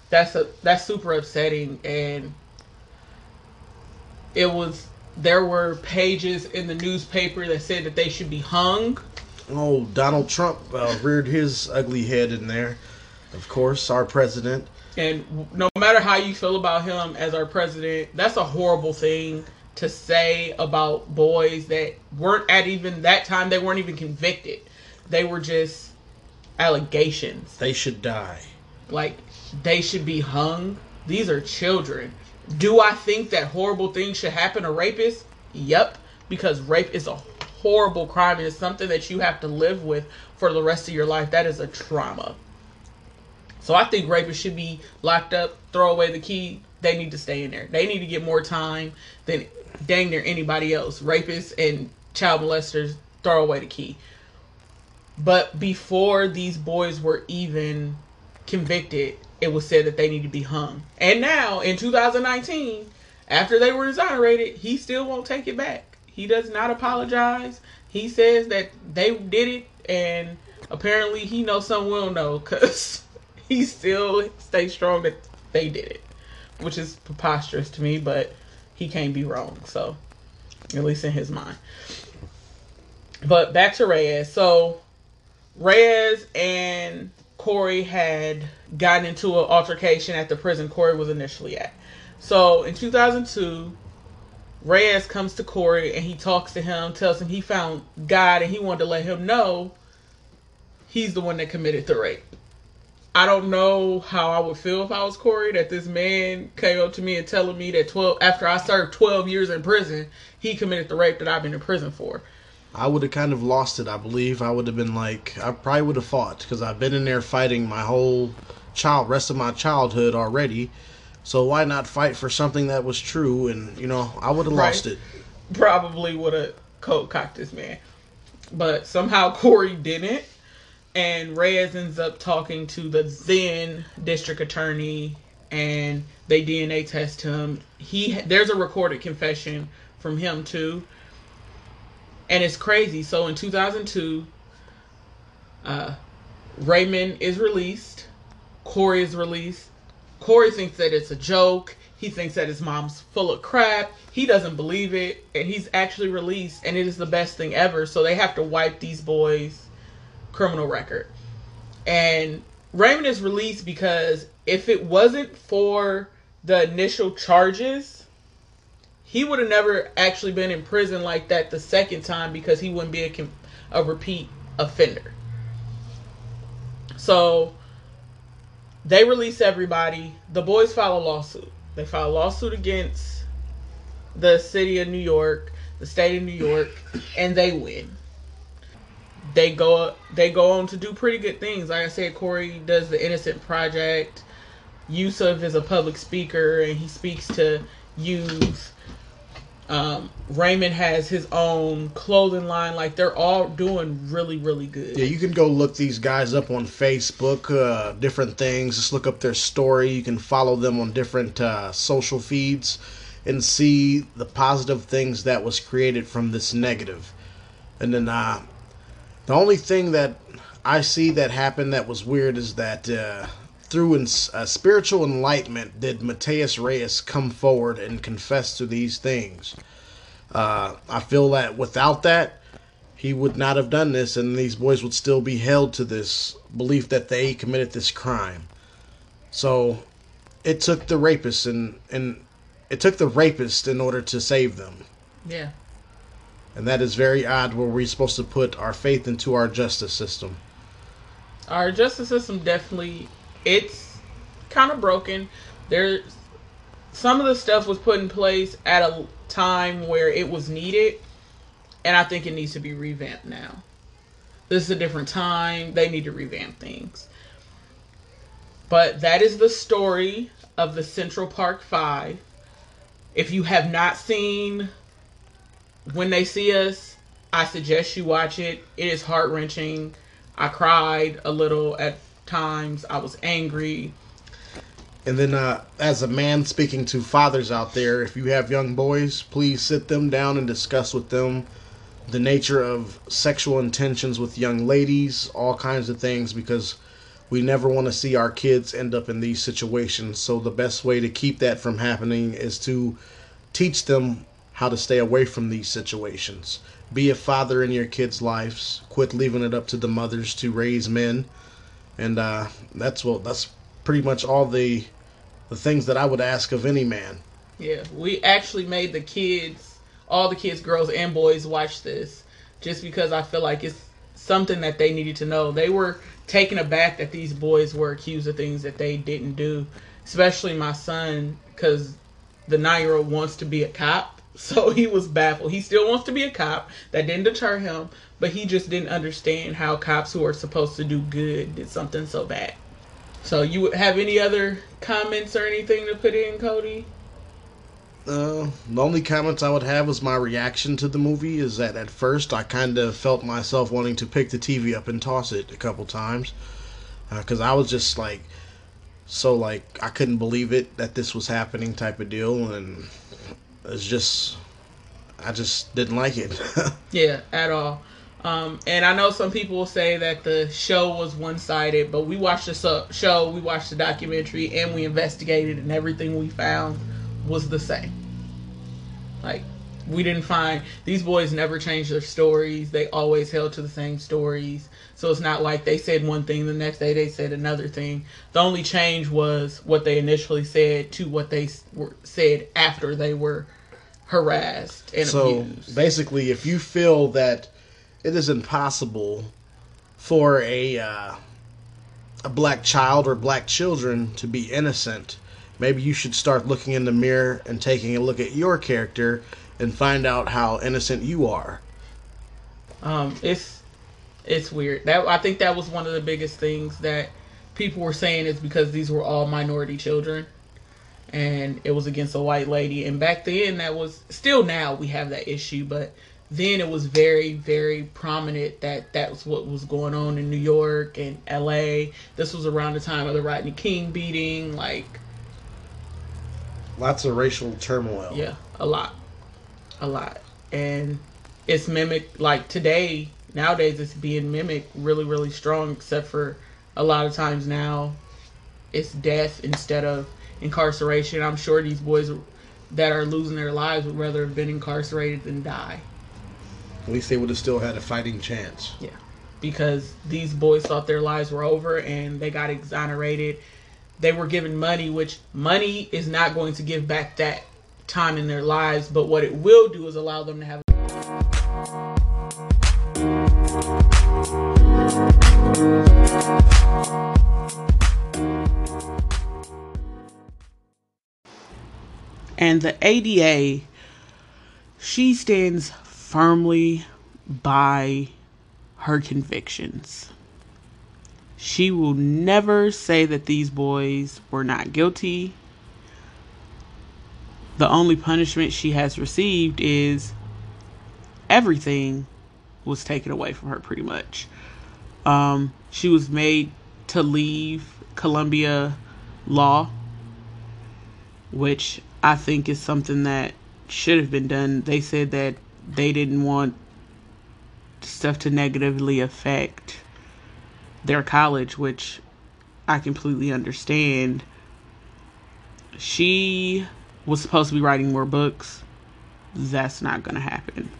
A: That's a that's super upsetting and it was there were pages in the newspaper that said that they should be hung
B: Oh, Donald Trump uh, reared his ugly head in there. Of course, our president.
A: And no matter how you feel about him as our president, that's a horrible thing to say about boys that weren't at even that time, they weren't even convicted. They were just allegations.
B: They should die.
A: Like, they should be hung. These are children. Do I think that horrible things should happen to rapists? Yep, because rape is a horrible crime and it's something that you have to live with for the rest of your life. That is a trauma. So I think rapists should be locked up, throw away the key. They need to stay in there. They need to get more time than dang near anybody else. Rapists and child molesters, throw away the key. But before these boys were even convicted, it was said that they need to be hung. And now in 2019, after they were exonerated, he still won't take it back. He does not apologize. He says that they did it, and apparently he knows someone will know because he still stays strong that they did it, which is preposterous to me. But he can't be wrong, so at least in his mind. But back to Reyes. So Reyes and Korey had gotten into an altercation at the prison Korey was initially at. So in 2002, Reyes comes to Korey and he talks to him, tells him he found God and he wanted to let him know he's the one that committed the rape. I don't know how I would feel if I was Korey that this man came up to me and telling me that 12 after I served 12 years in prison, he committed the rape that I've been in prison for.
B: I would have kind of lost it, I believe. I would have been like, I probably would have fought because I've been in there fighting my whole child, rest of my childhood already. So why not fight for something that was true? And you know, I would have right. lost it.
A: Probably would have cold cocked this man, but somehow Korey didn't. And Reyes ends up talking to the then district attorney, and they DNA test him. He there's a recorded confession from him too and it's crazy. So in 2002, uh, Raymond is released. Korey is released. Korey thinks that it's a joke. He thinks that his mom's full of crap. He doesn't believe it, and he's actually released, and it is the best thing ever. So they have to wipe these boys' criminal record. And Raymond is released because if it wasn't for the initial charges, he would have never actually been in prison like that the second time because he wouldn't be a, a repeat offender. So they release everybody. The boys file a lawsuit. They file a lawsuit against the city of New York, the state of New York, and they win. They go they go on to do pretty good things. Like I said, Korey does the Innocent Project. Yusef is a public speaker and he speaks to youth um, Raymond has his own clothing line. Like they're all doing really, really good.
B: Yeah, you can go look these guys up on Facebook, uh, different things. Just look up their story. You can follow them on different uh, social feeds and see the positive things that was created from this negative. And then uh, the only thing that I see that happened that was weird is that uh, through in, uh, spiritual enlightenment did Matias Reyes come forward and confess to these things. Uh, I feel that without that, he would not have done this, and these boys would still be held to this belief that they committed this crime. So, it took the rapist and and it took the rapist in order to save them.
A: Yeah.
B: And that is very odd where we're supposed to put our faith into our justice system.
A: Our justice system definitely it's kind of broken. There's some of the stuff was put in place at a time where it was needed, and I think it needs to be revamped now. This is a different time. They need to revamp things. But that is the story of the Central Park Five. If you have not seen When They See Us, I suggest you watch it. It is heart wrenching. I cried a little at times. I was angry.
B: And then, uh, as a man speaking to fathers out there, if you have young boys, please sit them down and discuss with them the nature of sexual intentions with young ladies, all kinds of things, because we never want to see our kids end up in these situations. So, the best way to keep that from happening is to teach them how to stay away from these situations. Be a father in your kids' lives. Quit leaving it up to the mothers to raise men and uh, that's what that's pretty much all the the things that I would ask of any man.
A: Yeah, we actually made the kids, all the kids, girls and boys, watch this just because I feel like it's something that they needed to know. They were taken aback that these boys were accused of things that they didn't do, especially my son, because the nine year old wants to be a cop. So he was baffled. He still wants to be a cop. That didn't deter him, but he just didn't understand how cops who are supposed to do good did something so bad. So you have any other comments or anything to put in, Cody?
B: Uh, the only comments I would have was my reaction to the movie is that at first I kind of felt myself wanting to pick the TV up and toss it a couple times because uh, I was just like so like I couldn't believe it that this was happening type of deal and it's just I just didn't like it.
A: yeah, at all. Um, and I know some people will say that the show was one sided, but we watched the show, we watched the documentary, and we investigated, and everything we found was the same. Like, we didn't find these boys never changed their stories. They always held to the same stories. So it's not like they said one thing the next day they said another thing. The only change was what they initially said to what they were, said after they were harassed and
B: so
A: abused.
B: basically, if you feel that it is impossible for a uh, a black child or black children to be innocent, maybe you should start looking in the mirror and taking a look at your character and find out how innocent you are.
A: Um, it's it's weird. That I think that was one of the biggest things that people were saying is because these were all minority children and it was against a white lady and back then that was still now we have that issue but then it was very very prominent that that was what was going on in New York and LA this was around the time of the Rodney King beating like
B: Lots of racial turmoil.
A: yeah a lot a lot. And it's mimicked like today nowadays it's being mimicked really really strong except for a lot of times now it's death instead of incarceration. I'm sure these boys that are losing their lives would rather have been incarcerated than die
B: At least they would have still had a fighting chance.
A: yeah because these boys thought their lives were over and they got exonerated they were given money which money is not going to give back that time in their lives but what it will do is allow them to have and the ADA she stands firmly by her convictions. She will never say that these boys were not guilty. The only punishment she has received is everything was taken away from her pretty much. Um, she was made to leave Columbia Law, which I think is something that should have been done. They said that they didn't want stuff to negatively affect their college, which I completely understand. She was supposed to be writing more books. That's not going to happen.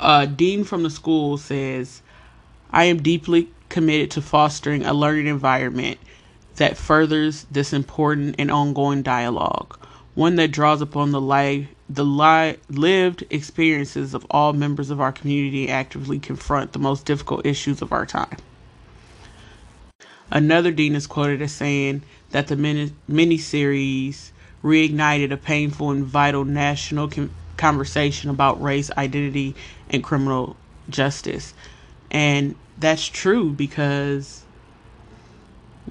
A: A dean from the school says, I am deeply committed to fostering a learning environment that furthers this important and ongoing dialogue, one that draws upon the life the li- lived experiences of all members of our community actively confront the most difficult issues of our time. Another dean is quoted as saying that the mini- miniseries reignited a painful and vital national com- conversation about race, identity, and criminal justice. And that's true because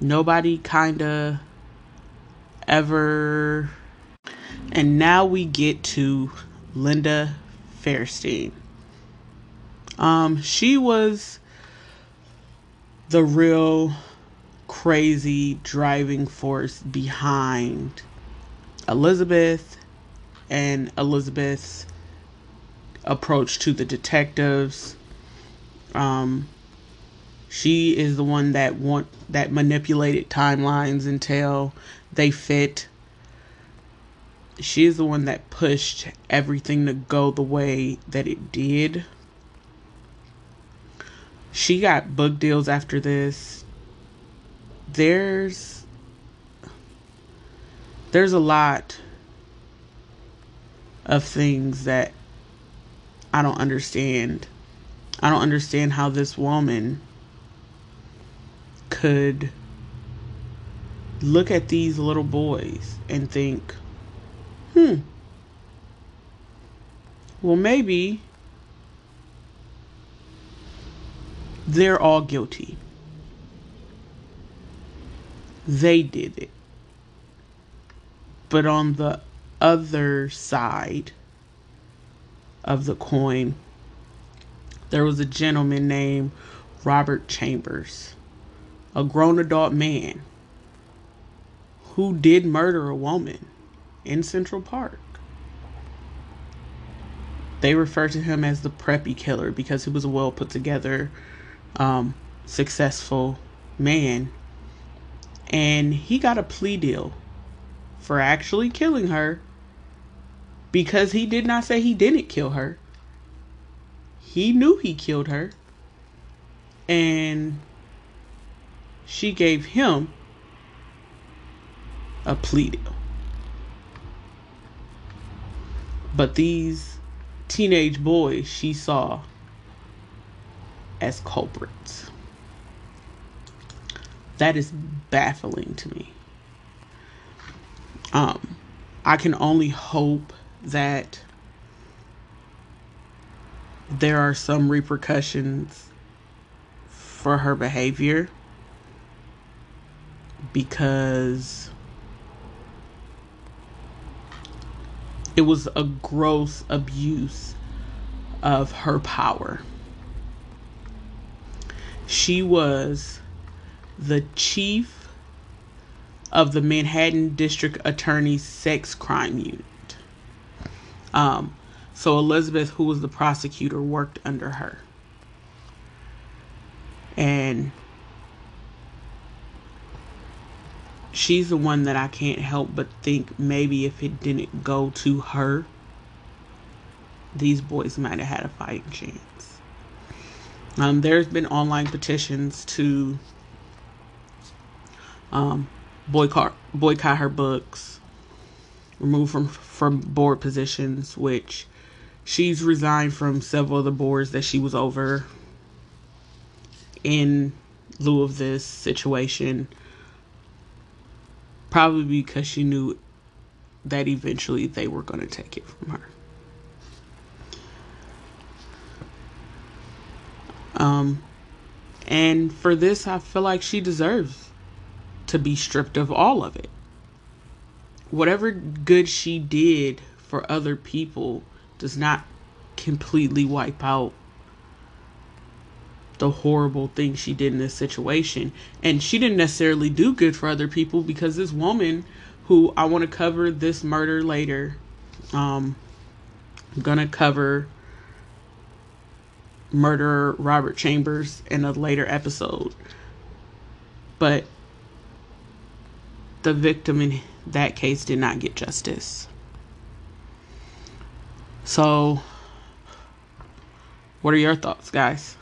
A: nobody kind of ever and now we get to Linda Fairstein. Um, she was the real crazy driving force behind Elizabeth and Elizabeth's approach to the detectives. Um, she is the one that want that manipulated timelines until they fit she is the one that pushed everything to go the way that it did. She got book deals after this. There's there's a lot of things that I don't understand. I don't understand how this woman could look at these little boys and think hmm, well, maybe they're all guilty. They did it. But on the other side of the coin, there was a gentleman named Robert Chambers, a grown adult man who did murder a woman in Central Park. They refer to him as the preppy killer because he was a well put together, um, successful man. And he got a plea deal for actually killing her because he did not say he didn't kill her. He knew he killed her. And she gave him a plea deal. But these teenage boys she saw as culprits. That is baffling to me. Um, I can only hope that there are some repercussions for her behavior because it was a gross abuse of her power. She was the chief of the Manhattan District Attorney's sex crime unit. Um, so Elizabeth, who was the prosecutor, worked under her. And she's the one that I can't help but think maybe if it didn't go to her, these boys might have had a fighting chance. Um, there's been online petitions to um, boycott boycott her books, remove from from board positions, which she's resigned from several of the boards that she was over in lieu of this situation. Probably because she knew that eventually they were going to take it from her. Um, and for this, I feel like she deserves to be stripped of all of it. Whatever good she did for other people does not completely wipe out the horrible thing she did in this situation. And she didn't necessarily do good for other people because this woman, who I want to cover this murder later, um, I'm gonna cover murderer Robert Chambers in a later episode. But the victim in that case did not get justice. So, what are your thoughts, guys?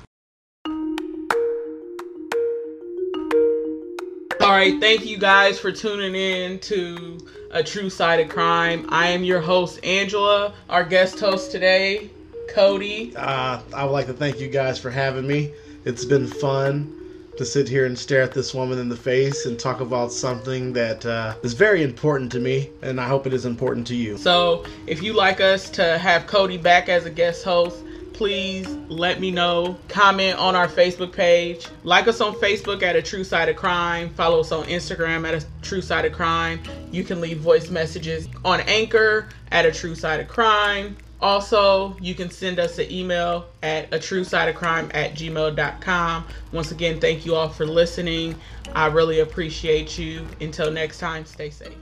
A: All right, thank you guys for tuning in to A True Side of Crime. I am your host, Angela. Our guest host today, Cody.
B: Uh, I would like to thank you guys for having me. It's been fun to sit here and stare at this woman in the face and talk about something that uh, is very important to me, and I hope it is important to you.
A: So, if you like us to have Cody back as a guest host, please let me know. Comment on our Facebook page. Like us on Facebook at A True Side of Crime. Follow us on Instagram at A True Side of Crime. You can leave voice messages on Anchor at A True Side of Crime. Also, you can send us an email at a true side of crime at gmail.com. Once again, thank you all for listening. I really appreciate you. Until next time, stay safe.